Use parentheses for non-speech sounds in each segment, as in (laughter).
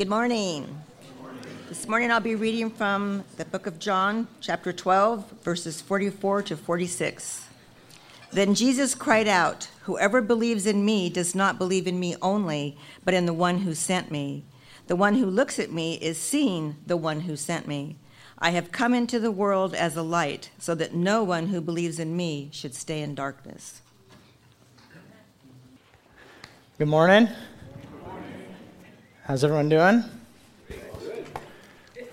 Good morning. This morning I'll be reading from the book of John, chapter 12, verses 44 to 46. Then Jesus cried out, Whoever believes in me does not believe in me only, but in the one who sent me. The one who looks at me is seeing the one who sent me. I have come into the world as a light, so that no one who believes in me should stay in darkness. Good morning. How's everyone doing?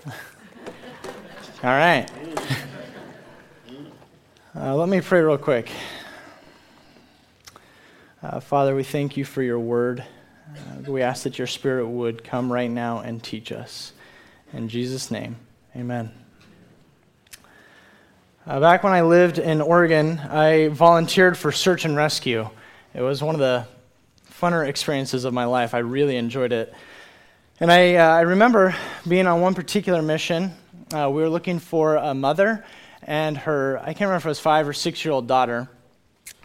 All right. Uh, let me pray real quick. Uh, Father, we thank you for your word. Uh, we ask that your spirit would come right now and teach us. In Jesus' name, amen. Uh, back when I lived in Oregon, I volunteered for search and rescue. It was one of the funner experiences of my life. I really enjoyed it. And I, uh, I remember being on one particular mission. Uh, we were looking for a mother and her, I can't remember if it was five or six year old daughter.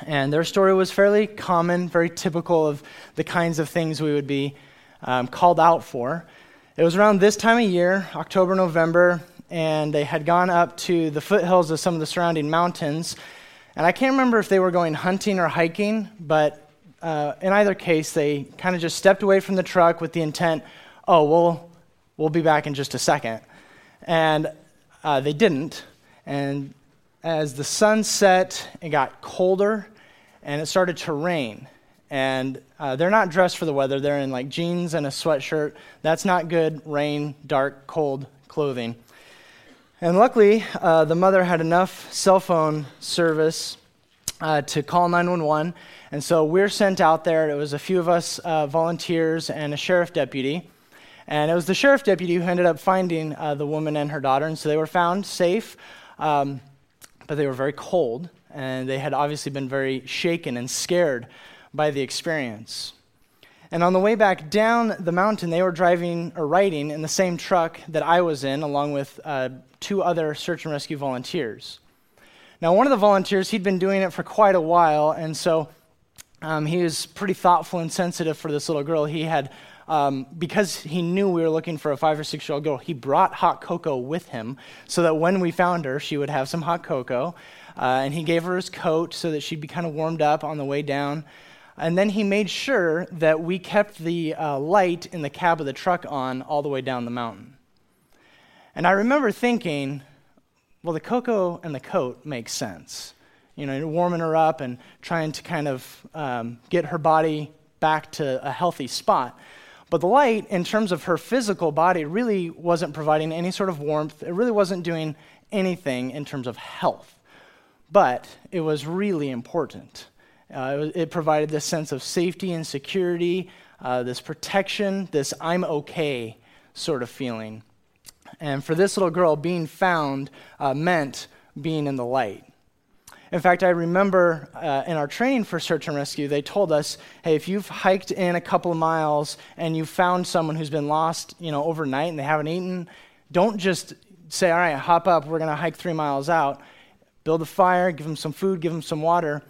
And their story was fairly common, very typical of the kinds of things we would be um, called out for. It was around this time of year, October, November, and they had gone up to the foothills of some of the surrounding mountains. And I can't remember if they were going hunting or hiking, but uh, in either case, they kind of just stepped away from the truck with the intent oh, we'll, we'll be back in just a second. And uh, they didn't. And as the sun set, it got colder and it started to rain. And uh, they're not dressed for the weather. They're in like jeans and a sweatshirt. That's not good rain, dark, cold clothing. And luckily, uh, the mother had enough cell phone service uh, to call 911. And so we're sent out there. It was a few of us uh, volunteers and a sheriff deputy. And it was the sheriff deputy who ended up finding uh, the woman and her daughter. And so they were found safe, um, but they were very cold. And they had obviously been very shaken and scared by the experience. And on the way back down the mountain, they were driving or riding in the same truck that I was in, along with uh, two other search and rescue volunteers. Now, one of the volunteers, he'd been doing it for quite a while, and so um, he was pretty thoughtful and sensitive for this little girl. He had um, because he knew we were looking for a five or six year old girl, he brought hot cocoa with him so that when we found her, she would have some hot cocoa. Uh, and he gave her his coat so that she'd be kind of warmed up on the way down. And then he made sure that we kept the uh, light in the cab of the truck on all the way down the mountain. And I remember thinking, well, the cocoa and the coat makes sense. You know, warming her up and trying to kind of um, get her body back to a healthy spot. But the light, in terms of her physical body, really wasn't providing any sort of warmth. It really wasn't doing anything in terms of health. But it was really important. Uh, it, it, provided this sense of safety and security, uh, this protection, this I'm okay sort of feeling. And for this little girl, being found uh, meant being in the light. In fact, I remember uh, in our training for search and rescue, they told us, hey, if you've hiked in a couple of miles and you found someone who's been lost, you know, overnight and they haven't eaten, don't just say, all right, hop up, we're going to hike three miles out. Build a fire, give them some food, give them some water.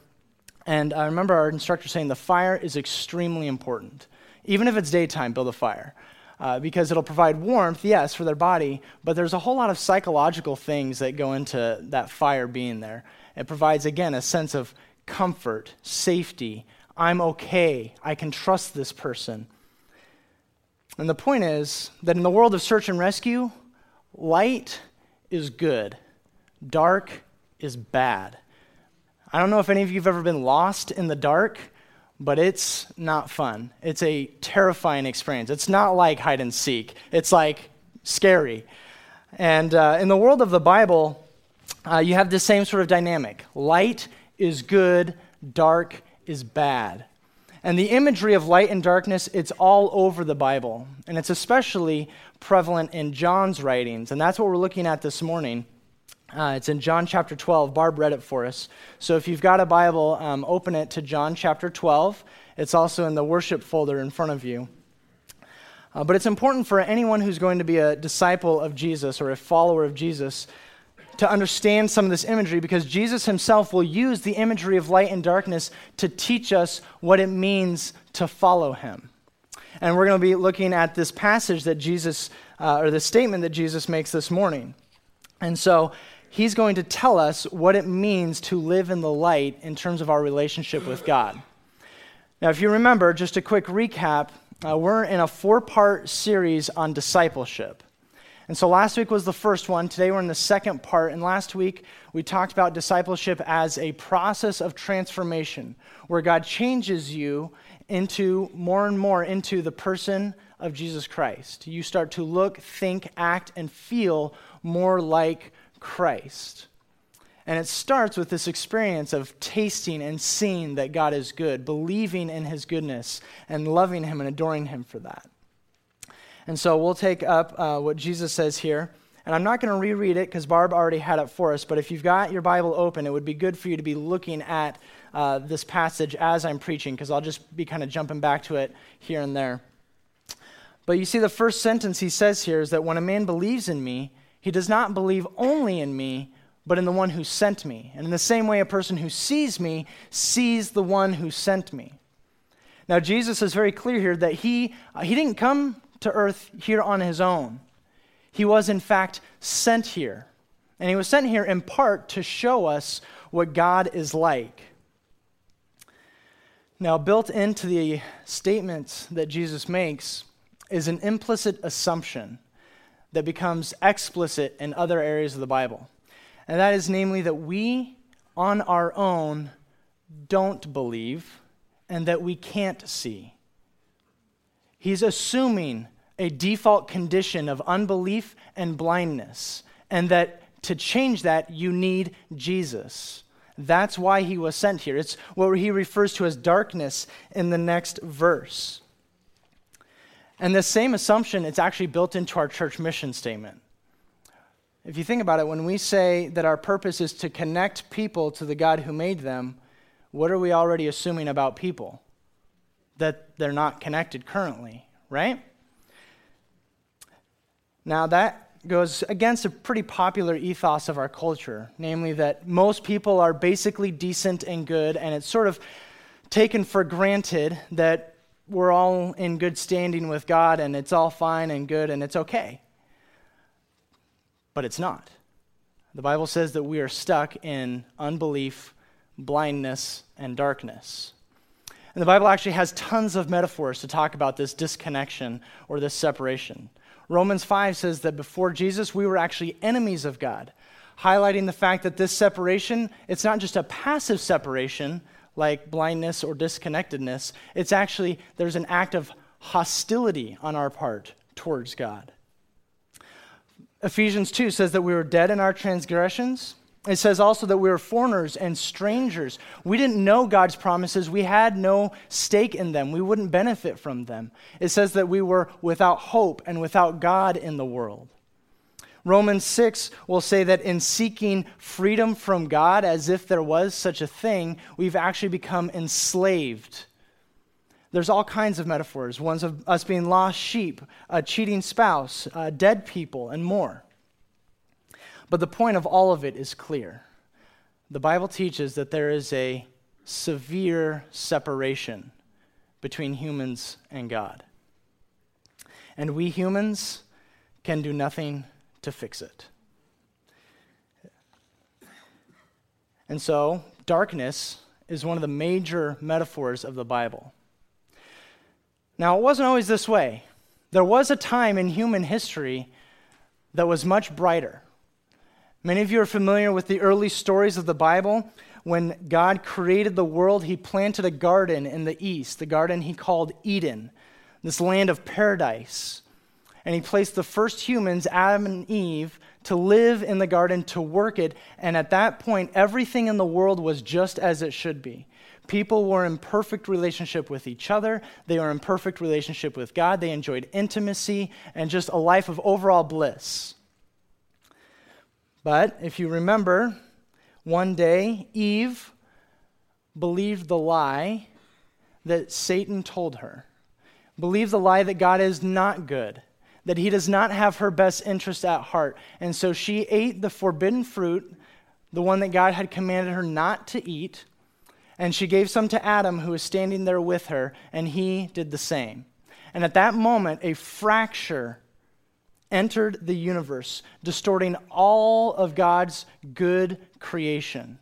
And I remember our instructor saying the fire is extremely important. Even if it's daytime, build a fire. Uh, because it'll provide warmth, yes, for their body, but there's a whole lot of psychological things that go into that fire being there. It provides, again, a sense of comfort, safety. I'm okay. I can trust this person. And the point is that in the world of search and rescue, light is good, dark is bad. I don't know if any of you have ever been lost in the dark, but it's not fun. It's a terrifying experience. It's not like hide and seek, it's like scary. And uh, in the world of the Bible, uh, you have the same sort of dynamic. Light is good, dark is bad. And the imagery of light and darkness, it's all over the Bible. And it's especially prevalent in John's writings. And that's what we're looking at this morning. Uh, it's in John chapter 12. Barb read it for us. So if you've got a Bible, um, open it to John chapter 12. It's also in the worship folder in front of you. Uh, but it's important for anyone who's going to be a disciple of Jesus or a follower of Jesus to understand some of this imagery because Jesus himself will use the imagery of light and darkness to teach us what it means to follow him. And we're going to be looking at this passage that Jesus, uh, or the statement that Jesus makes this morning. And so he's going to tell us what it means to live in the light in terms of our relationship with God. Now, if you remember, just a quick recap, uh, we're in a four part series on discipleship. And so last week was the first one. Today we're in the second part. And last week we talked about discipleship as a process of transformation where God changes you into more and more into the person of Jesus Christ. You start to look, think, act, and feel more like Christ. And it starts with this experience of tasting and seeing that God is good, believing in his goodness, and loving him and adoring him for that. And so we'll take up uh, what Jesus says here. And I'm not going to reread it because Barb already had it for us, but if you've got your Bible open, it would be good for you to be looking at uh, this passage as I'm preaching because I'll just be kind of jumping back to it here and there. But you see, the first sentence he says here is that when a man believes in me, he does not believe only in me, but in the one who sent me. And in the same way, a person who sees me sees the one who sent me. Now, Jesus is very clear here that he, uh, he didn't come to earth here on his own. He was, in fact, sent here. And he was sent here in part to show us what God is like. Now, built into the statements that Jesus makes is an implicit assumption that becomes explicit in other areas of the Bible. And that is, namely, that we on our own don't believe and that we can't see. He's assuming a default condition of unbelief and blindness, and that to change that, you need Jesus. That's why he was sent here. It's what he refers to as darkness in the next verse. And the same assumption, it's actually built into our church mission statement. If you think about it, when we say that our purpose is to connect people to the God who made them, what are we already assuming about people? That they're not connected currently, right? Now, that goes against a pretty popular ethos of our culture, namely that most people are basically decent and good, and it's sort of taken for granted that we're all in good standing with God and it's all fine and good and it's okay. But it's not. The Bible says that we are stuck in unbelief, blindness, and darkness. And the Bible actually has tons of metaphors to talk about this disconnection or this separation. Romans 5 says that before Jesus, we were actually enemies of God, highlighting the fact that this separation, it's not just a passive separation like blindness or disconnectedness. It's actually, there's an act of hostility on our part towards God. Ephesians 2 says that we were dead in our transgressions it says also that we were foreigners and strangers. We didn't know God's promises. We had no stake in them. We wouldn't benefit from them. It says that we were without hope and without God in the world. Romans 6 will say that in seeking freedom from God, as if there was such a thing, we've actually become enslaved. There's all kinds of metaphors ones of us being lost sheep, a cheating spouse, uh, dead people, and more. But the point of all of it is clear. The Bible teaches that there is a severe separation between humans and God. And we humans can do nothing to fix it. And so, darkness is one of the major metaphors of the Bible. Now, it wasn't always this way. There was a time in human history that was much brighter. Many of you are familiar with the early stories of the Bible. When God created the world, he planted a garden in the east, the garden he called Eden, this land of paradise. And he placed the first humans, Adam and Eve, to live in the garden, to work it. And at that point, everything in the world was just as it should be. People were in perfect relationship with each other. They were in perfect relationship with God. They enjoyed intimacy and just a life of overall bliss. But if you remember, one day Eve believed the lie that Satan told her. Believed the lie that God is not good, that he does not have her best interest at heart. And so she ate the forbidden fruit, the one that God had commanded her not to eat. And she gave some to Adam, who was standing there with her, and he did the same. And at that moment, a fracture entered the universe, distorting all of God's good creation.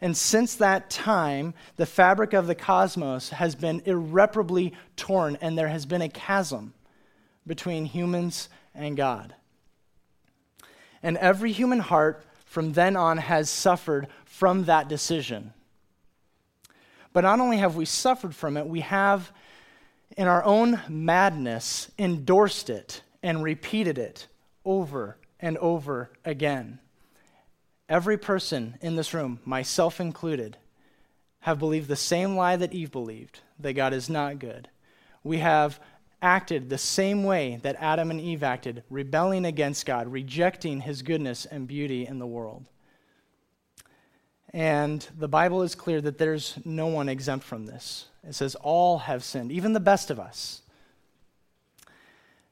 And since that time, the fabric of the cosmos has been irreparably torn, and there has been a chasm between humans and God. And every human heart from then on has suffered from that decision. But not only have we suffered from it, we have, in our own madness, endorsed it and repeated it over and over again. Every person in this room, myself included, have believed the same lie that Eve believed that God is not good. We have acted the same way that Adam and Eve acted, rebelling against God, rejecting his goodness and beauty in the world. And the Bible is clear that there's no one exempt from this. It says, All have sinned, even the best of us.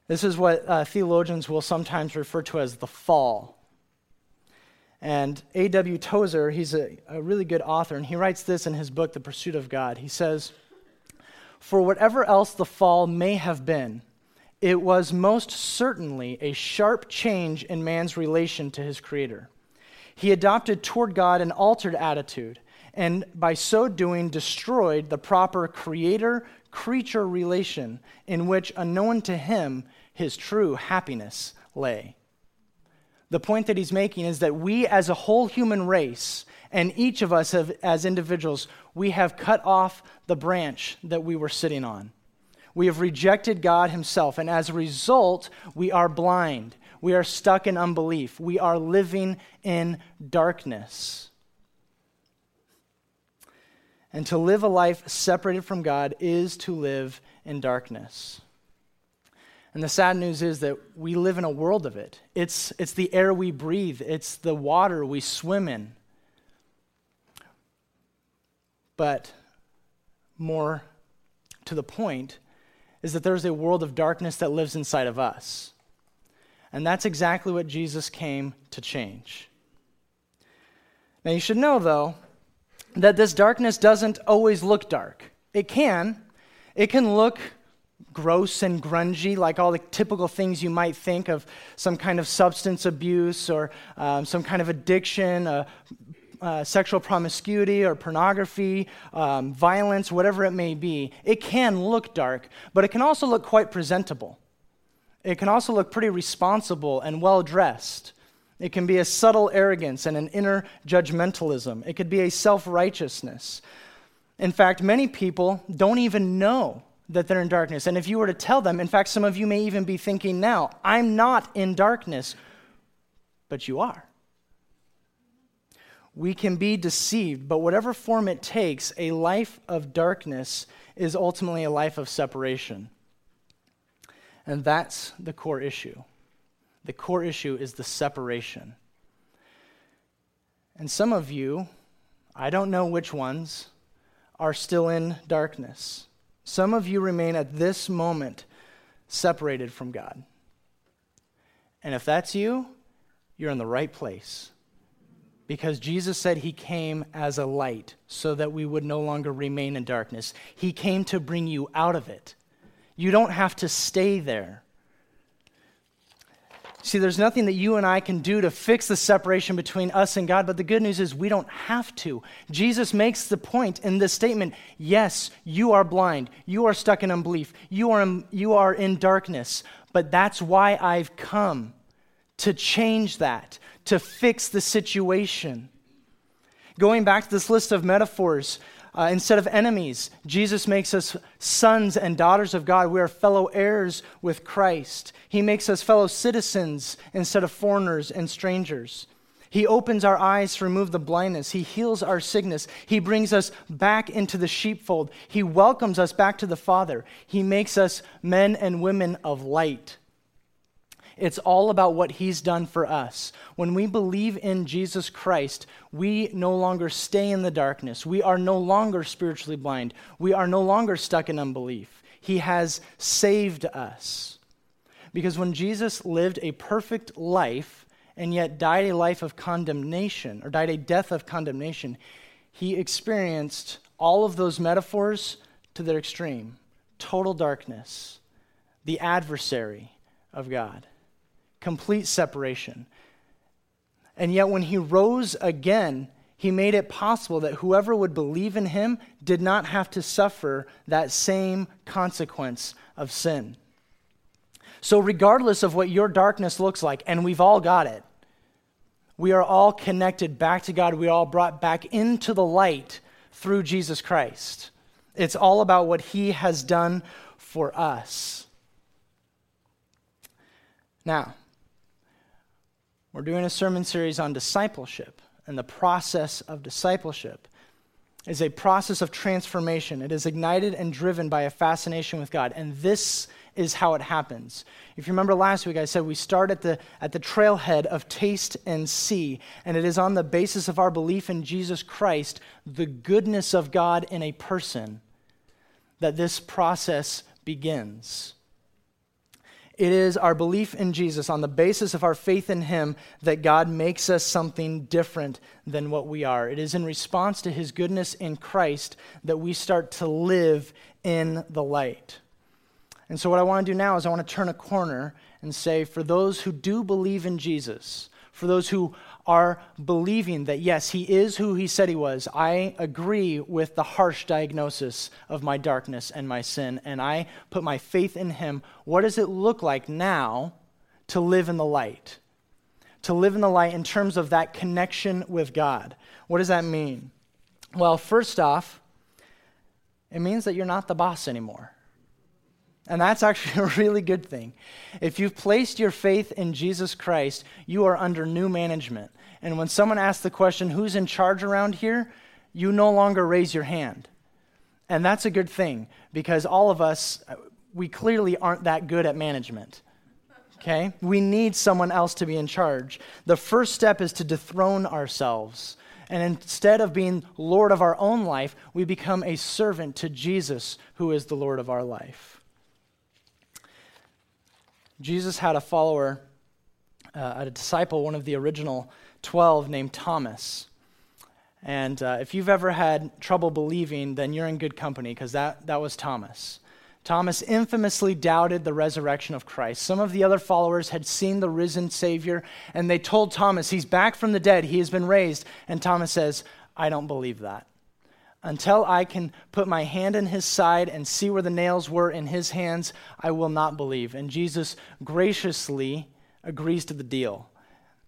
This is what uh, theologians will sometimes refer to as the fall. And A.W. Tozer, he's a, a really good author, and he writes this in his book, The Pursuit of God. He says, For whatever else the fall may have been, it was most certainly a sharp change in man's relation to his Creator. He adopted toward God an altered attitude, and by so doing, destroyed the proper creator creature relation in which, unknown to him, his true happiness lay. The point that he's making is that we, as a whole human race, and each of us have, as individuals, we have cut off the branch that we were sitting on. We have rejected God Himself, and as a result, we are blind. We are stuck in unbelief. We are living in darkness. And to live a life separated from God is to live in darkness. And the sad news is that we live in a world of it. It's, it's the air we breathe, it's the water we swim in. But more to the point is that there's a world of darkness that lives inside of us. And that's exactly what Jesus came to change. Now, you should know, though, that this darkness doesn't always look dark. It can. It can look gross and grungy, like all the typical things you might think of some kind of substance abuse or um, some kind of addiction, uh, uh, sexual promiscuity or pornography, um, violence, whatever it may be. It can look dark, but it can also look quite presentable. It can also look pretty responsible and well dressed. It can be a subtle arrogance and an inner judgmentalism. It could be a self righteousness. In fact, many people don't even know that they're in darkness. And if you were to tell them, in fact, some of you may even be thinking now, I'm not in darkness, but you are. We can be deceived, but whatever form it takes, a life of darkness is ultimately a life of separation. And that's the core issue. The core issue is the separation. And some of you, I don't know which ones, are still in darkness. Some of you remain at this moment separated from God. And if that's you, you're in the right place. Because Jesus said he came as a light so that we would no longer remain in darkness. He came to bring you out of it. You don't have to stay there. See, there's nothing that you and I can do to fix the separation between us and God, but the good news is we don't have to. Jesus makes the point in this statement yes, you are blind, you are stuck in unbelief, you are in, you are in darkness, but that's why I've come to change that, to fix the situation. Going back to this list of metaphors, uh, instead of enemies, Jesus makes us sons and daughters of God. We are fellow heirs with Christ. He makes us fellow citizens instead of foreigners and strangers. He opens our eyes to remove the blindness. He heals our sickness. He brings us back into the sheepfold. He welcomes us back to the Father. He makes us men and women of light. It's all about what he's done for us. When we believe in Jesus Christ, we no longer stay in the darkness. We are no longer spiritually blind. We are no longer stuck in unbelief. He has saved us. Because when Jesus lived a perfect life and yet died a life of condemnation, or died a death of condemnation, he experienced all of those metaphors to their extreme total darkness the adversary of God. Complete separation. And yet, when he rose again, he made it possible that whoever would believe in him did not have to suffer that same consequence of sin. So, regardless of what your darkness looks like, and we've all got it, we are all connected back to God. We are all brought back into the light through Jesus Christ. It's all about what he has done for us. Now, we're doing a sermon series on discipleship and the process of discipleship is a process of transformation. It is ignited and driven by a fascination with God. And this is how it happens. If you remember last week, I said we start at the, at the trailhead of taste and see, and it is on the basis of our belief in Jesus Christ, the goodness of God in a person, that this process begins. It is our belief in Jesus, on the basis of our faith in Him, that God makes us something different than what we are. It is in response to His goodness in Christ that we start to live in the light. And so, what I want to do now is I want to turn a corner and say, for those who do believe in Jesus, for those who are believing that, yes, he is who he said he was. I agree with the harsh diagnosis of my darkness and my sin, and I put my faith in him. What does it look like now to live in the light? To live in the light in terms of that connection with God. What does that mean? Well, first off, it means that you're not the boss anymore. And that's actually (laughs) a really good thing. If you've placed your faith in Jesus Christ, you are under new management. And when someone asks the question, who's in charge around here? You no longer raise your hand. And that's a good thing because all of us, we clearly aren't that good at management. Okay? We need someone else to be in charge. The first step is to dethrone ourselves. And instead of being Lord of our own life, we become a servant to Jesus, who is the Lord of our life. Jesus had a follower, uh, a disciple, one of the original 12, named Thomas. And uh, if you've ever had trouble believing, then you're in good company because that, that was Thomas. Thomas infamously doubted the resurrection of Christ. Some of the other followers had seen the risen Savior, and they told Thomas, He's back from the dead, He has been raised. And Thomas says, I don't believe that until I can put my hand in his side and see where the nails were in his hands, I will not believe. And Jesus graciously agrees to the deal.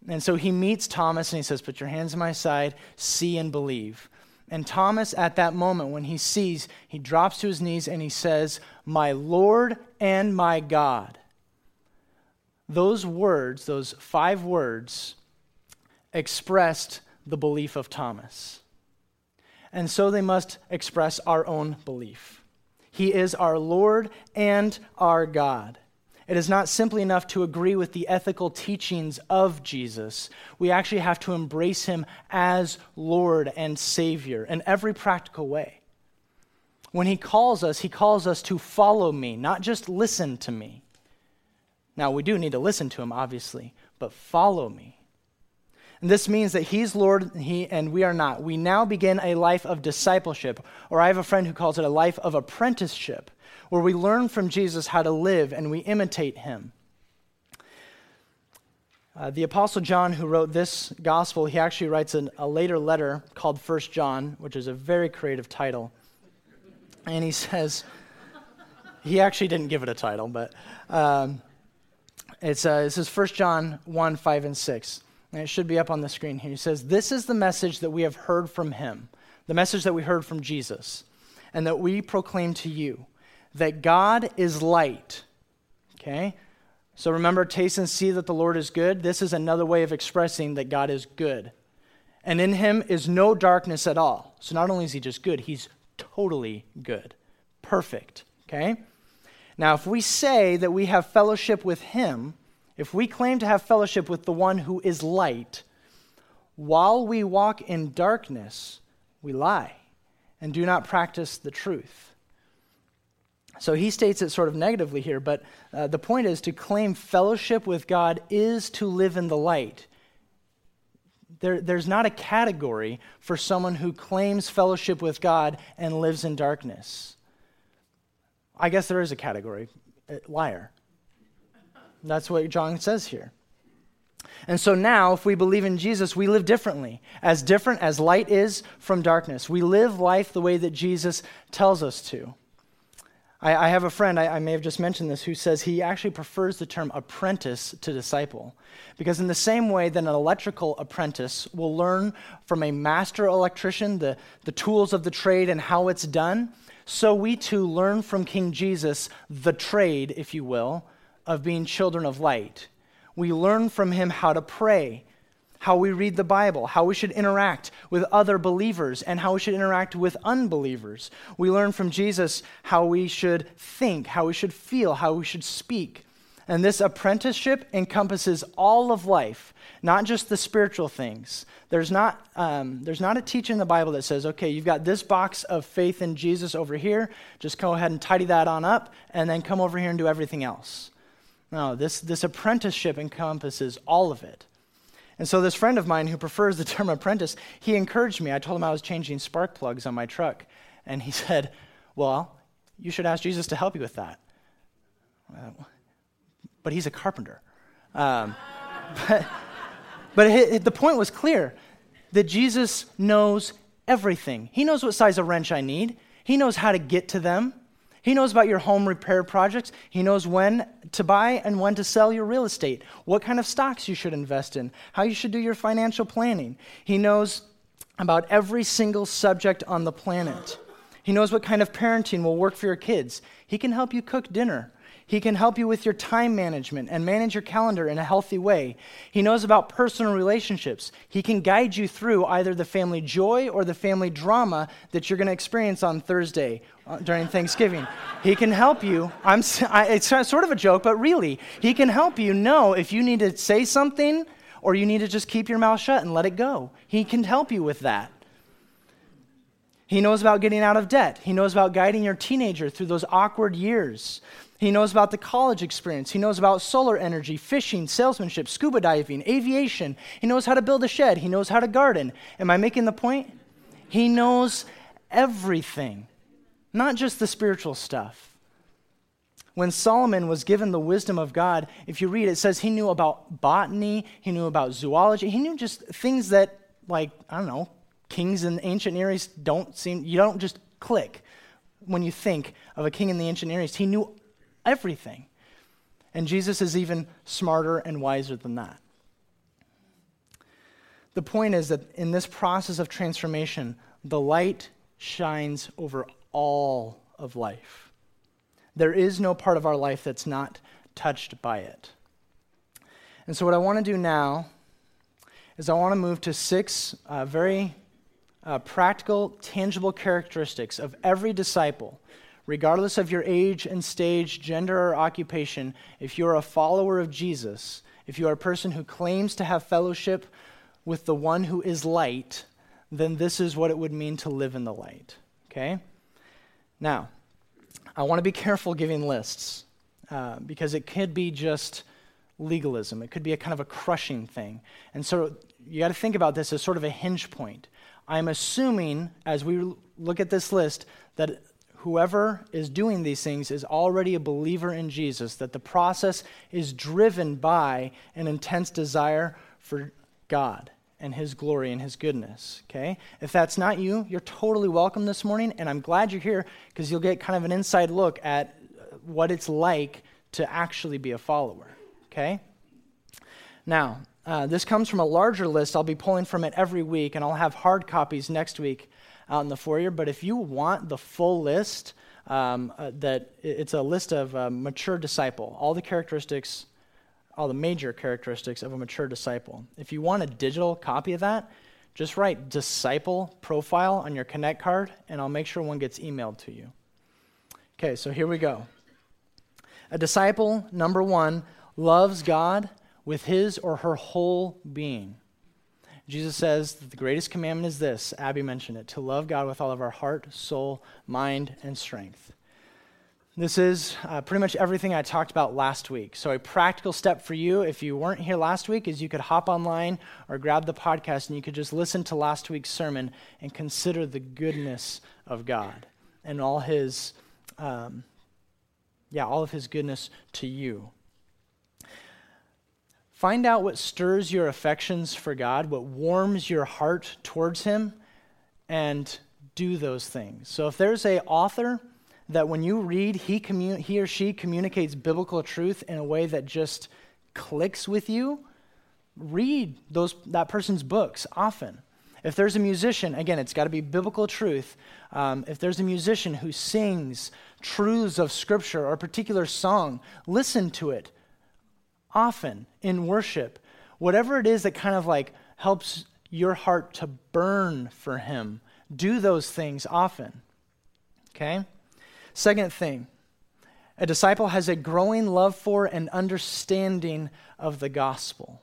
And so he meets Thomas and he says, Put your hands in my side, see and believe. And Thomas, at that moment, when he sees, he drops to his knees and he says, My Lord and my God. Those words, those five words, expressed the belief of Thomas and so they must express our own belief. He is our Lord and our God. It is not simply enough to agree with the ethical teachings of Jesus. We actually have to embrace him as Lord and Savior in every practical way. When he calls us, he calls us to follow me, not just listen to me. Now, we do need to listen to him, obviously, but follow me. This means that He's Lord and, he, and we are not. We now begin a life of discipleship, or I have a friend who calls it a life of apprenticeship, where we learn from Jesus how to live and we imitate Him. Uh, the Apostle John, who wrote this gospel, he actually writes an, a later letter called First John, which is a very creative title. And he (laughs) says, he actually didn't give it a title, but um, it's, uh, it says 1 John 1 5 and 6. And it should be up on the screen here. He says, This is the message that we have heard from him, the message that we heard from Jesus, and that we proclaim to you that God is light. Okay? So remember, taste and see that the Lord is good. This is another way of expressing that God is good. And in him is no darkness at all. So not only is he just good, he's totally good, perfect. Okay? Now, if we say that we have fellowship with him, if we claim to have fellowship with the one who is light, while we walk in darkness, we lie and do not practice the truth. So he states it sort of negatively here, but uh, the point is to claim fellowship with God is to live in the light. There, there's not a category for someone who claims fellowship with God and lives in darkness. I guess there is a category Uh, liar. That's what John says here. And so now, if we believe in Jesus, we live differently, as different as light is from darkness. We live life the way that Jesus tells us to. I, I have a friend, I, I may have just mentioned this, who says he actually prefers the term apprentice to disciple. Because, in the same way that an electrical apprentice will learn from a master electrician the, the tools of the trade and how it's done, so we too learn from King Jesus the trade, if you will, of being children of light. We learn from him how to pray, how we read the Bible, how we should interact with other believers, and how we should interact with unbelievers. We learn from Jesus how we should think, how we should feel, how we should speak. And this apprenticeship encompasses all of life, not just the spiritual things. There's not, um, there's not a teaching in the Bible that says, okay, you've got this box of faith in Jesus over here, just go ahead and tidy that on up, and then come over here and do everything else. No, this, this apprenticeship encompasses all of it. And so, this friend of mine who prefers the (laughs) term apprentice, he encouraged me. I told him I was changing spark plugs on my truck. And he (laughs) said, Well, you should ask Jesus to help you with that. but he's a carpenter. Um, (laughs) but but the point was clear that Jesus knows everything. He knows what size of wrench I need, He knows how to get to them. He knows about your home repair projects. He knows when to buy and when to sell your real estate, what kind of stocks you should invest in, how you should do your financial planning. He knows about every single subject on the planet. He knows what kind of parenting will work for your kids. He can help you cook dinner. He can help you with your time management and manage your calendar in a healthy way. He knows about personal relationships. He can guide you through either the family joy or the family drama that you're going to experience on Thursday uh, during Thanksgiving. He can help you. I'm, I, it's sort of a joke, but really, he can help you know if you need to say something or you need to just keep your mouth shut and let it go. He can help you with that. He knows about getting out of debt. He knows about guiding your teenager through those awkward years. He knows about the college experience. He knows about solar energy, fishing, salesmanship, scuba diving, aviation. He knows how to build a shed. He knows how to garden. Am I making the point? He knows everything, not just the spiritual stuff. When Solomon was given the wisdom of God, if you read it, says he knew about botany, he knew about zoology, he knew just things that, like, I don't know, kings in the ancient Near East don't seem, you don't just click when you think of a king in the ancient Near East. He knew everything. And Jesus is even smarter and wiser than that. The point is that in this process of transformation, the light shines over all of life. There is no part of our life that's not touched by it. And so, what I want to do now is I want to move to six uh, very uh, practical, tangible characteristics of every disciple regardless of your age and stage, gender, or occupation, if you're a follower of Jesus, if you are a person who claims to have fellowship with the one who is light, then this is what it would mean to live in the light. Okay? Now, I want to be careful giving lists uh, because it could be just legalism. It could be a kind of a crushing thing. And so you got to think about this as sort of a hinge point. I'm assuming, as we look at this list, that whoever is doing these things is already a believer in Jesus, that the process is driven by an intense desire for God and His glory and His goodness. Okay? If that's not you, you're totally welcome this morning, and I'm glad you're here because you'll get kind of an inside look at uh, what it's like to actually be a follower. Okay? Now, uh, this comes from a larger list. I'll be pulling from it every week, and I'll have hard copies next week out in the foyer. But if you want the full list, um, uh, that it's a list of a mature disciple, all the characteristics, all the major characteristics of a mature disciple. If you want a digital copy of that, just write disciple profile on your Connect card, and I'll make sure one gets emailed to you. Okay, so here we go. A disciple, number one, loves God with his or her whole being. Jesus says that the greatest commandment is this Abby mentioned it to love God with all of our heart, soul, mind, and strength. This is uh, pretty much everything I talked about last week. So, a practical step for you, if you weren't here last week, is you could hop online or grab the podcast and you could just listen to last week's sermon and consider the goodness of God and all his, um, yeah, all of his goodness to you. Find out what stirs your affections for God, what warms your heart towards him, and do those things. So if there's a author that when you read, he, commun- he or she communicates biblical truth in a way that just clicks with you, read those, that person's books often. If there's a musician, again, it's got to be biblical truth. Um, if there's a musician who sings truths of Scripture or a particular song, listen to it often in worship. Whatever it is that kind of like helps your heart to burn for Him, do those things often. Okay? Second thing, a disciple has a growing love for and understanding of the gospel.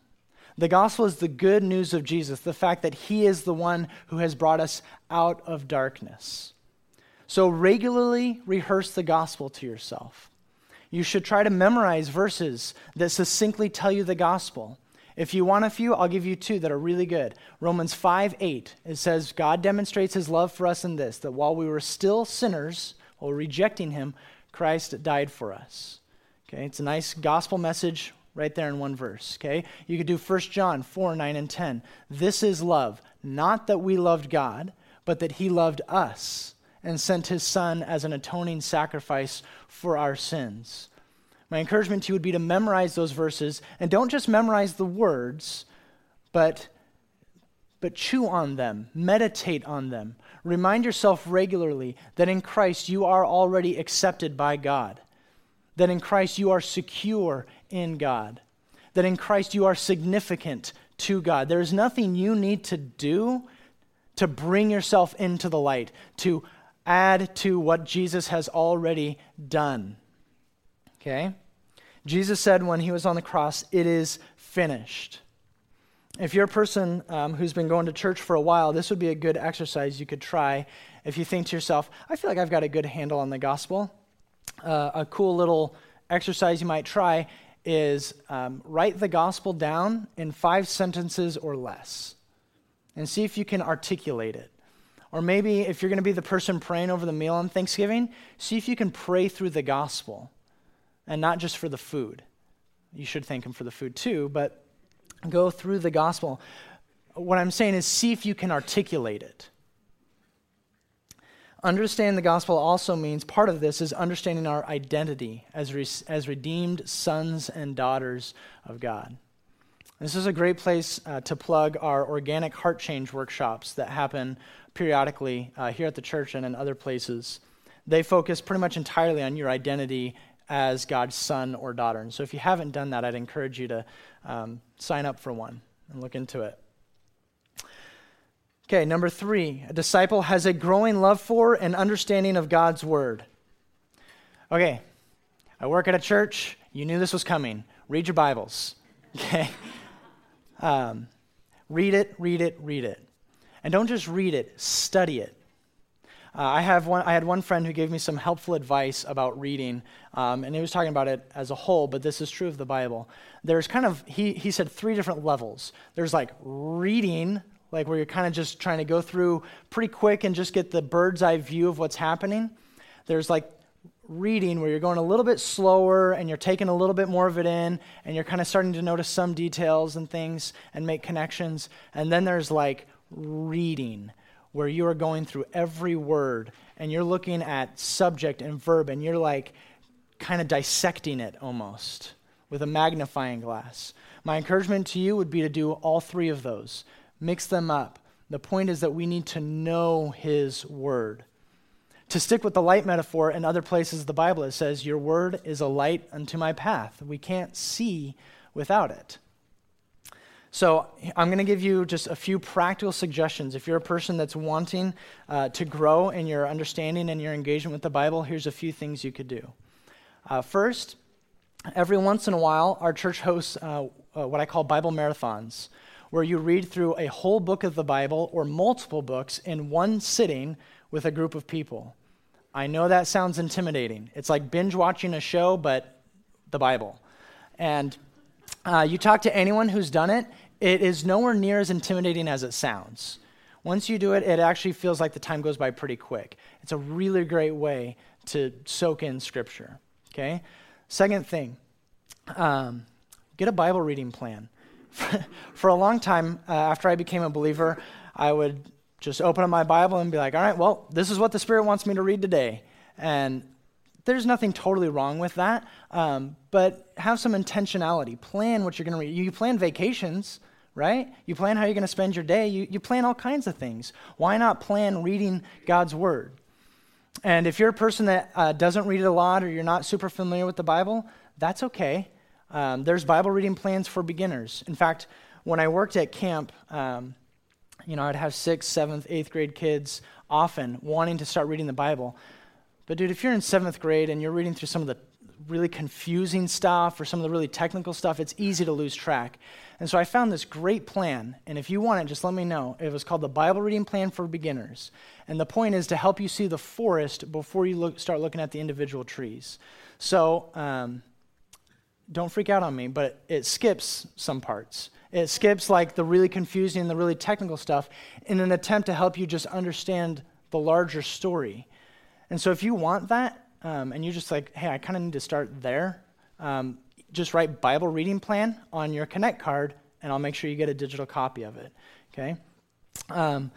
The gospel is the good news of Jesus, the fact that he is the one who has brought us out of darkness. So regularly rehearse the gospel to yourself. You should try to memorize verses that succinctly tell you the gospel. If you want a few, I'll give you two that are really good. Romans 5 8, it says, God demonstrates his love for us in this, that while we were still sinners, while rejecting him, Christ died for us. Okay, it's a nice gospel message right there in one verse. Okay, you could do 1 John 4 9 and 10. This is love, not that we loved God, but that he loved us and sent his son as an atoning sacrifice for our sins. My encouragement to you would be to memorize those verses and don't just memorize the words, but but chew on them, meditate on them. Remind yourself regularly that in Christ you are already accepted by God, that in Christ you are secure in God, that in Christ you are significant to God. There is nothing you need to do to bring yourself into the light, to add to what Jesus has already done. Okay? Jesus said when he was on the cross, It is finished. If you're a person um, who's been going to church for a while, this would be a good exercise you could try. If you think to yourself, I feel like I've got a good handle on the gospel, uh, a cool little exercise you might try is um, write the gospel down in five sentences or less and see if you can articulate it. Or maybe if you're going to be the person praying over the meal on Thanksgiving, see if you can pray through the gospel and not just for the food. You should thank Him for the food too, but go through the gospel. What I'm saying is, see if you can articulate it. Understanding the gospel also means part of this is understanding our identity as, re- as redeemed sons and daughters of God. This is a great place uh, to plug our organic heart change workshops that happen periodically uh, here at the church and in other places. They focus pretty much entirely on your identity as God's son or daughter. And so if you haven't done that, I'd encourage you to um, sign up for one and look into it. Okay, number three, a disciple has a growing love for and understanding of God's word. Okay, I work at a church. You knew this was coming. Read your Bibles. (laughs) Okay? Um, read it, read it, read it. And don't just read it, study it. Uh, I, have one, I had one friend who gave me some helpful advice about reading, um, and he was talking about it as a whole, but this is true of the Bible. There's kind of, he, he said three different levels. There's like reading, like where you're kind of just trying to go through pretty quick and just get the bird's eye view of what's happening. There's like reading where you're going a little bit slower and you're taking a little bit more of it in and you're kind of starting to notice some details and things and make connections. And then there's like reading where you are going through every word and you're looking at subject and verb and you're like kind of dissecting it almost with a magnifying glass. My encouragement to you would be to do all three of those, mix them up. The point is that we need to know His Word. To stick with the light metaphor, in other places of the Bible, it says, Your Word is a light unto my path. We can't see without it. So, I'm going to give you just a few practical suggestions. If you're a person that's wanting uh, to grow in your understanding and your engagement with the Bible, here's a few things you could do. Uh, first, every once in a while, our church hosts uh, uh, what I call Bible marathons, where you read through a whole book of the Bible or multiple books in one sitting with a group of people. I know that sounds intimidating. It's like binge watching a show, but the Bible. And uh, you talk to anyone who's done it, it is nowhere near as intimidating as it sounds. Once you do it, it actually feels like the time goes by pretty quick. It's a really great way to soak in Scripture. Okay? Second thing, um, get a Bible reading plan. (laughs) For a long time, uh, after I became a believer, I would just open up my Bible and be like, all right, well, this is what the Spirit wants me to read today. And there's nothing totally wrong with that, um, but have some intentionality. Plan what you're going to read. You plan vacations, right? You plan how you're going to spend your day. You, you plan all kinds of things. Why not plan reading God's Word? And if you're a person that uh, doesn't read it a lot or you're not super familiar with the Bible, that's okay. Um, there's Bible reading plans for beginners. In fact, when I worked at camp, um, you know, I'd have sixth, seventh, eighth grade kids often wanting to start reading the Bible. But, dude, if you're in seventh grade and you're reading through some of the really confusing stuff or some of the really technical stuff, it's easy to lose track. And so I found this great plan. And if you want it, just let me know. It was called the Bible Reading Plan for Beginners. And the point is to help you see the forest before you look, start looking at the individual trees. So, um, don't freak out on me, but it skips some parts. It skips like the really confusing and the really technical stuff in an attempt to help you just understand the larger story. And so if you want that, um, and you're just like, hey, I kind of need to start there, um, just write Bible reading plan on your Connect card, and I'll make sure you get a digital copy of it. Okay? Um,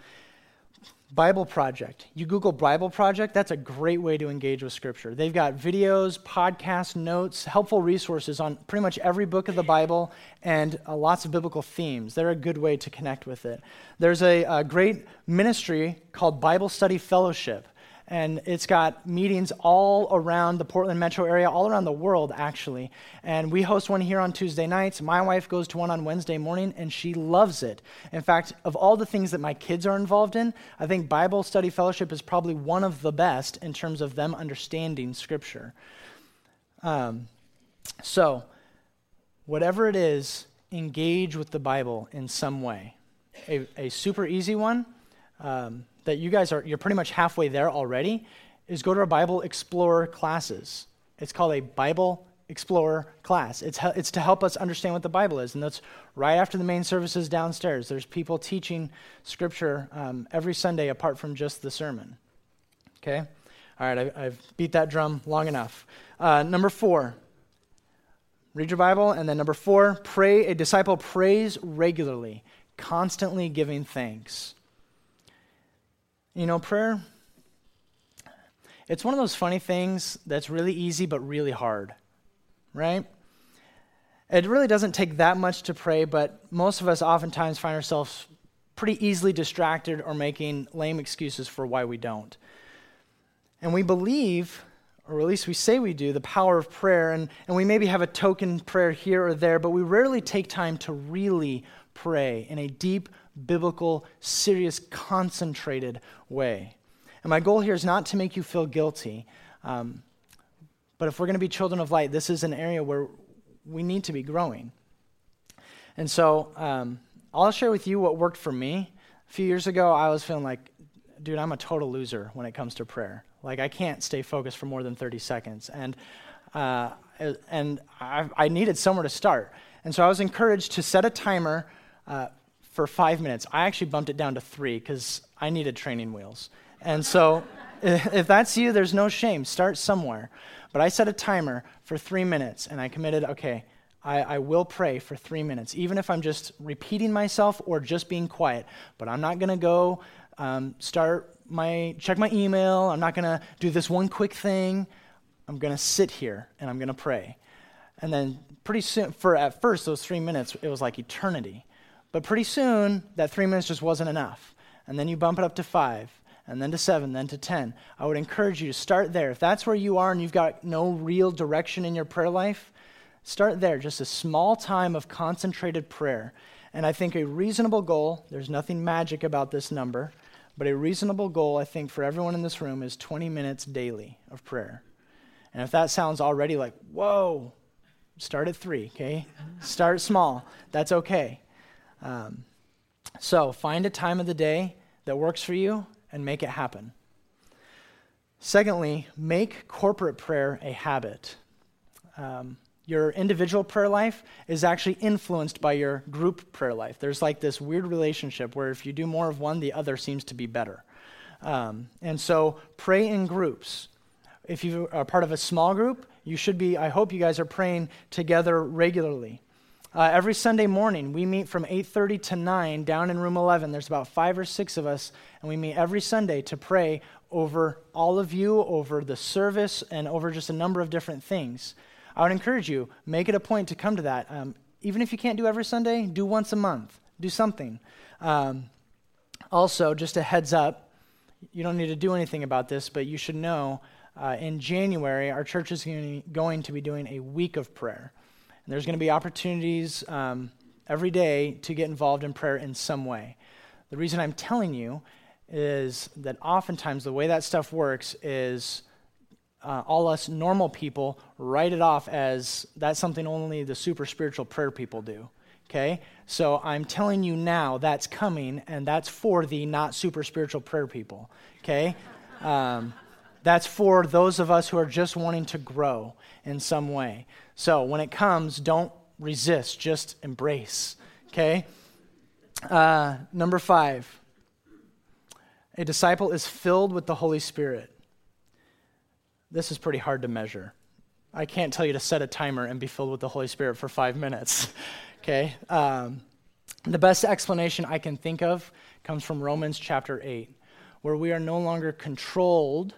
Bible Project. You Google Bible Project, that's a great way to engage with Scripture. They've got videos, podcasts, notes, helpful resources on pretty much every book of the Bible and uh, lots of biblical themes. They're a good way to connect with it. There's a, a great ministry called Bible Study Fellowship and it's got meetings all around the Portland metro area, all around the world, actually. And we host one here on Tuesday nights. My wife goes to one on Wednesday morning, and she loves it. In fact, of all the things that my kids are involved in, I think Bible Study Fellowship is probably one of the best in terms of them understanding Scripture. Um, so, whatever it is, engage with the Bible in some way. A, a super easy one. Um, that you guys are, you're pretty much halfway there already, is go to our Bible Explorer classes. It's called a Bible Explorer class. It's, it's to help us understand what the Bible is. And that's right after the main services downstairs. There's people teaching Scripture um, every Sunday apart from just the sermon. Okay? All right, I, have beat that drum long enough. Uh, number four, read your Bible. And then number four, pray. A disciple prays regularly, constantly giving thanks. You know, prayer, it's one of those funny things that's really easy but really hard, right? It really doesn't take that much to pray, but most of us oftentimes find ourselves pretty easily distracted or making lame excuses for why we don't. And we believe, or at least we say we do, the power of prayer, and, and we maybe have a token prayer here or there, but we rarely take time to really pray in a deep, biblical, serious, concentrated way. And my goal here is not to make you feel guilty, um, but if we're going to be children of light, this is an area where we need to be growing. And so um, I'll share with you what worked for me. A few years ago, I was feeling like, dude, I'm a total loser when it comes to prayer. Like, I can't stay focused for more than 30 seconds. And, uh, and I, I needed somewhere to start. And so I was encouraged to set a timer uh, for five minutes. I actually bumped it down to three because I needed training wheels. And so, (laughs) if that's you, there's no shame. Start somewhere. But I set a timer for three minutes and I committed, okay, I, I, will pray for three minutes, even if I'm just repeating myself or just being quiet. But I'm not going to go um, start my, check my email. I'm not going to do this one quick thing. I'm going to sit here and I'm going to pray. And then pretty soon, for at first, those three minutes, it was like eternity. But pretty soon, that three minutes just wasn't enough. And then you bump it up to five, and then to seven, then to 10. I would encourage you to start there. If that's where you are and you've got no real direction in your prayer life, start there. Just a small time of concentrated prayer. And I think a reasonable goal, there's nothing magic about this number, but a reasonable goal, I think, for everyone in this room is 20 minutes daily of prayer. And if that sounds already like, whoa, start at three, okay? Start small. That's okay. Um, so find a time of the day that works for you and make it happen. Secondly, make corporate prayer a habit. Um, your individual prayer life is actually influenced by your group prayer life. There's like this weird relationship where if you do more of one, the other seems to be better. Um, and so pray in groups. If you are part of a small group, You should be, I hope you guys are praying together regularly. Uh, every Sunday morning, we meet from 8:30 to 9 down in room 11. There's about five or six of us, and we meet every Sunday to pray over all of you, over the service, and over just a number of different things. I would encourage you, make it a point to come to that. Um, even if you can't do every Sunday, do once a month. Do something. Um, also, just a heads up, you don't need to do anything about this, but you should know uh, in January, our church is going to be doing a week of prayer. And there's going to be opportunities um, every day to get involved in prayer in some way. The reason I'm telling you is that oftentimes the way that stuff works is uh, all us normal people write it off as that's something only the super spiritual prayer people do. Okay? So I'm telling you now that's coming, and that's for the not super spiritual prayer people. Okay? Um, that's for those of us who are just wanting to grow in some way. So when it comes, don't resist, just embrace. Okay? Uh, number five a disciple is filled with the Holy Spirit. This is pretty hard to measure. I can't tell you to set a timer and be filled with the Holy Spirit for five minutes. (laughs) okay? Um, the best explanation I can think of comes from Romans chapter 8, where we are no longer controlled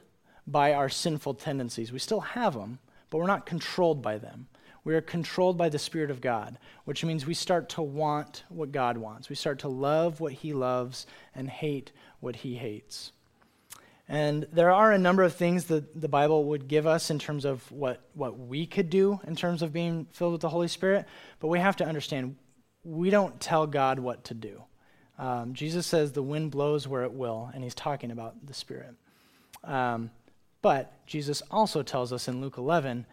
by our sinful tendencies. We still have them, but we're not controlled by them. We are controlled by the Spirit of God, which means we start to want what God wants. We start to love what He loves and hate what He hates. And there are a number of things that the Bible would give us in terms of what, what we could do in terms of being filled with the Holy Spirit, but we have to understand we don't tell God what to do. Um, Jesus says the wind blows where it will, and he's talking about the Spirit. Um, but Jesus also tells us in Luke 11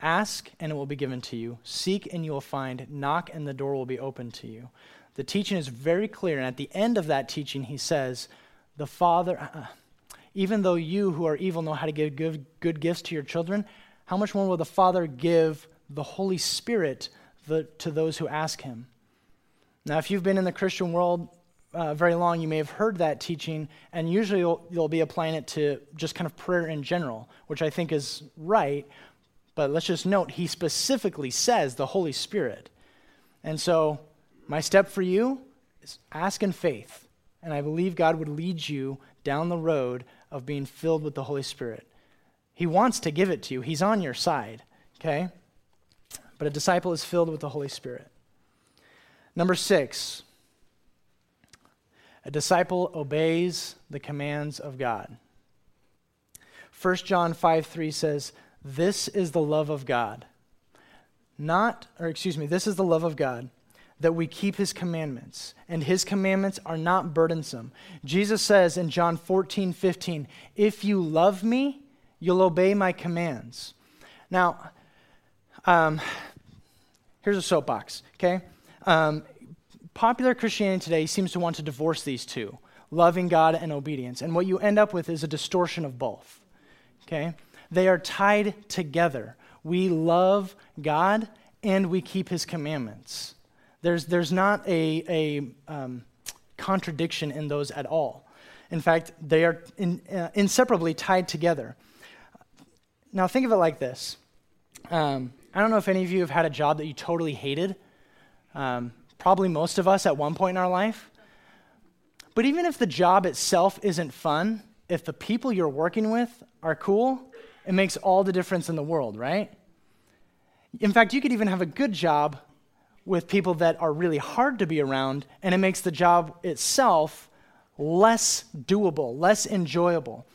ask and it will be given to you, seek and you will find, knock and the door will be opened to you. The teaching is very clear, and at the end of that teaching, he says, The Father. Uh, even though you who are evil know how to give good, good gifts to your children, how much more will the Father give the Holy Spirit the, to those who ask him? Now, if you've been in the Christian world uh, very long, you may have heard that teaching, and usually you'll, you'll be applying it to just kind of prayer in general, which I think is right. But let's just note, he specifically says the Holy Spirit. And so, my step for you is ask in faith. And I believe God would lead you down the road of being filled with the Holy Spirit. He wants to give it to you, He's on your side, okay? But a disciple is filled with the Holy Spirit. Number six, a disciple obeys the commands of God. 1 John 5 3 says, This is the love of God. Not, or excuse me, this is the love of God that we keep his commandments, and his commandments are not burdensome. Jesus says in John 14, 15, If you love me, you'll obey my commands. Now, um, here's a soapbox, okay? Um, popular Christianity today seems to want to divorce these two loving God and obedience. And what you end up with is a distortion of both, okay? They are tied together. We love God and we keep his commandments. There's, there's not a, a um, contradiction in those at all. In fact, they are in, uh, inseparably tied together. Now, think of it like this um, I don't know if any of you have had a job that you totally hated. Um, probably most of us at one point in our life. But even if the job itself isn't fun, if the people you're working with are cool, it makes all the difference in the world, right? In fact, you could even have a good job with people that are really hard to be around, and it makes the job itself less doable, less enjoyable.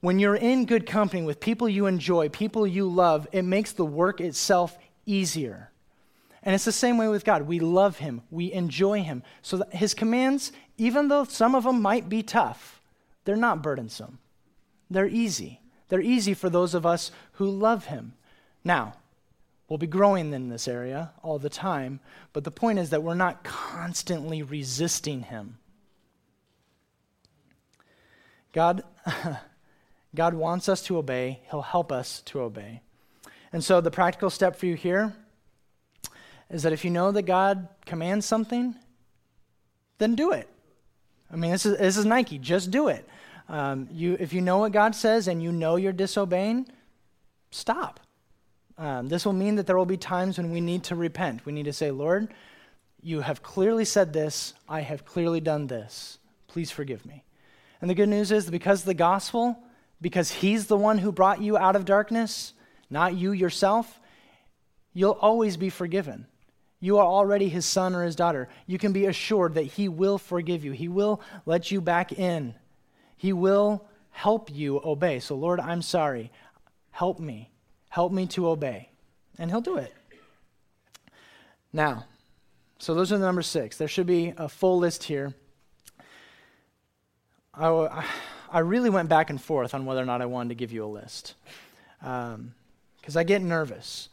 When you're in good company with people you enjoy, people you love, it makes the work itself easier. And it's the same way with God. We love Him, we enjoy Him. So His commands, even though some of them might be tough, they're not burdensome. They're easy. They're easy for those of us who love Him. Now, We'll be growing in this area all the time, but the point is that we're not constantly resisting Him. God, (laughs) God wants us to obey, He'll help us to obey. And so the practical step for you here is that if you know that God commands something, then do it. I mean, this is, this is Nike, just do it. Um, you, if you know what God says and you know you're disobeying, stop. Um, this will mean that there will be times when we need to repent. We need to say, Lord, you have clearly said this. I have clearly done this. Please forgive me. And the good news is because the gospel, because He's the one who brought you out of darkness, not you yourself, you'll always be forgiven. You are already His son or His daughter. You can be assured that He will forgive you, He will let you back in, He will help you obey. So, Lord, I'm sorry. Help me. Help me to obey. And He'll do it. Now, so those are the number six. There should be a full list here. I, I really went back and forth on whether or not I wanted to give you a list. Because um, I get nervous.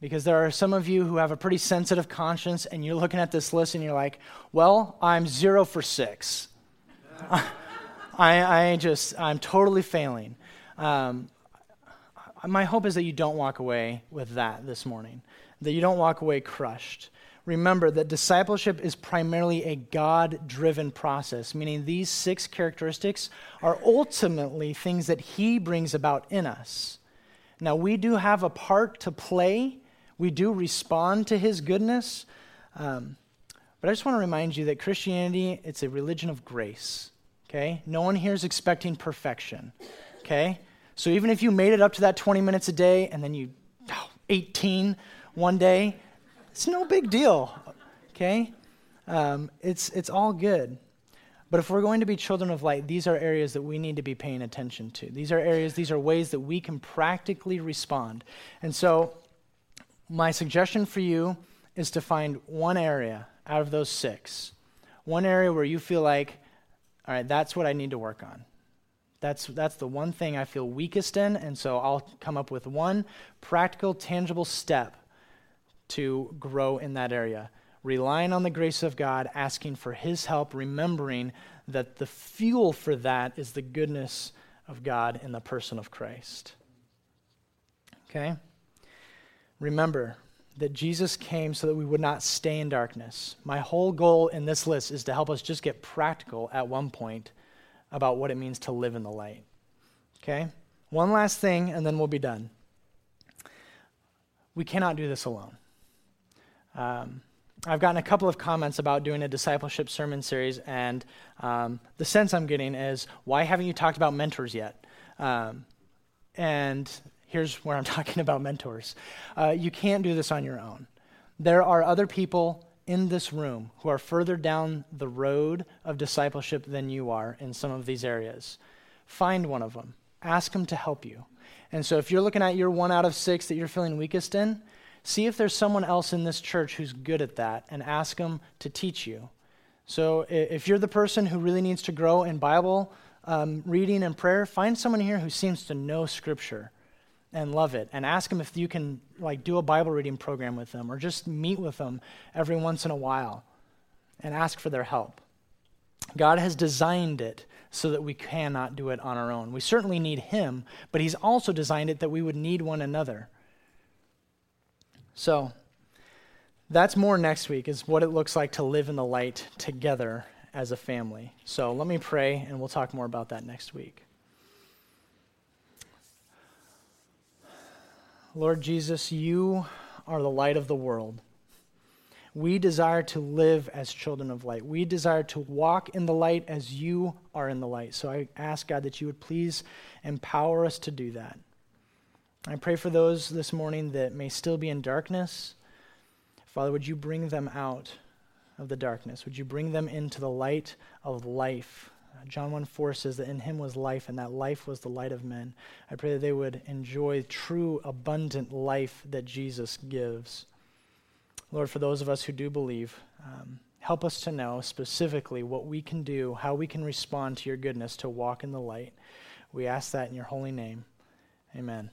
Because there are some of you who have a pretty sensitive conscience, and you're looking at this list and you're like, well, I'm zero for six. (laughs) I, I just, I'm totally failing. Um, my hope is that you don't walk away with that this morning, that you don't walk away crushed remember that discipleship is primarily a God driven process, meaning these six characteristics are ultimately things that He brings about in us. Now, we do have a part to play, we do respond to His goodness. Um, but I just want to remind you that Christianity, it's a religion of grace. Okay? No one here is expecting perfection. Okay? So even if you made it up to that 20 minutes a day and then you oh, 18 one day, it's no big deal, okay? Um, it's, it's all good. But if we're going to be children of light, these are areas that we need to be paying attention to. These are areas, these are ways that we can practically respond. And so, my suggestion for you is to find one area out of those six, one area where you feel like, all right, that's what I need to work on. That's, that's the one thing I feel weakest in, and so I'll come up with one practical, tangible step to grow in that area. Relying on the grace of God, asking for His help, remembering that the fuel for that is the goodness of God in the person of Christ. Okay? Remember that Jesus came so that we would not stay in darkness. My whole goal in this list is to help us just get practical at one point about what it means to live in the light. Okay? One last thing, and then we'll be done. We cannot do this alone. Um, I've gotten a couple of comments about doing a discipleship sermon series, and um, the sense I'm getting is, why haven't you talked about mentors yet? Um, and here's where I'm (laughs) talking about mentors. Uh, you can't do this on your own. There are other people in this room who are further down the road of discipleship than you are in some of these areas. Find one of them, ask them to help you. And so if you're looking at your one out of six that you're feeling weakest in, See if there's someone else in this church who's good at that and ask them to teach you. So if you're the person who really needs to grow in Bible um, reading and prayer, find someone here who seems to know Scripture and love it and ask them if you can like do a bible reading program with them or just meet with them every once in a while and ask for their help god has designed it so that we cannot do it on our own we certainly need him but he's also designed it that we would need one another so, that's more next week, is what it looks like to live in the light together as a family. So, let me pray, and we'll talk more about that next week. Lord Jesus, you are the light of the world. We desire to live as children of light. We desire to walk in the light as you are in the light. So I ask, God, that you would please empower us to do that. I pray for those this morning that may still be in darkness. Father, would you bring them out of the darkness? Would you bring them into the light of life? John 1 4 says that in him was life, and that life was the light of men. I pray that they would enjoy true, abundant life that Jesus gives. Lord, for those of us who do believe, um, help us to know specifically what we can do, how we can respond to your goodness to walk in the light. We ask that in your holy name. Amen.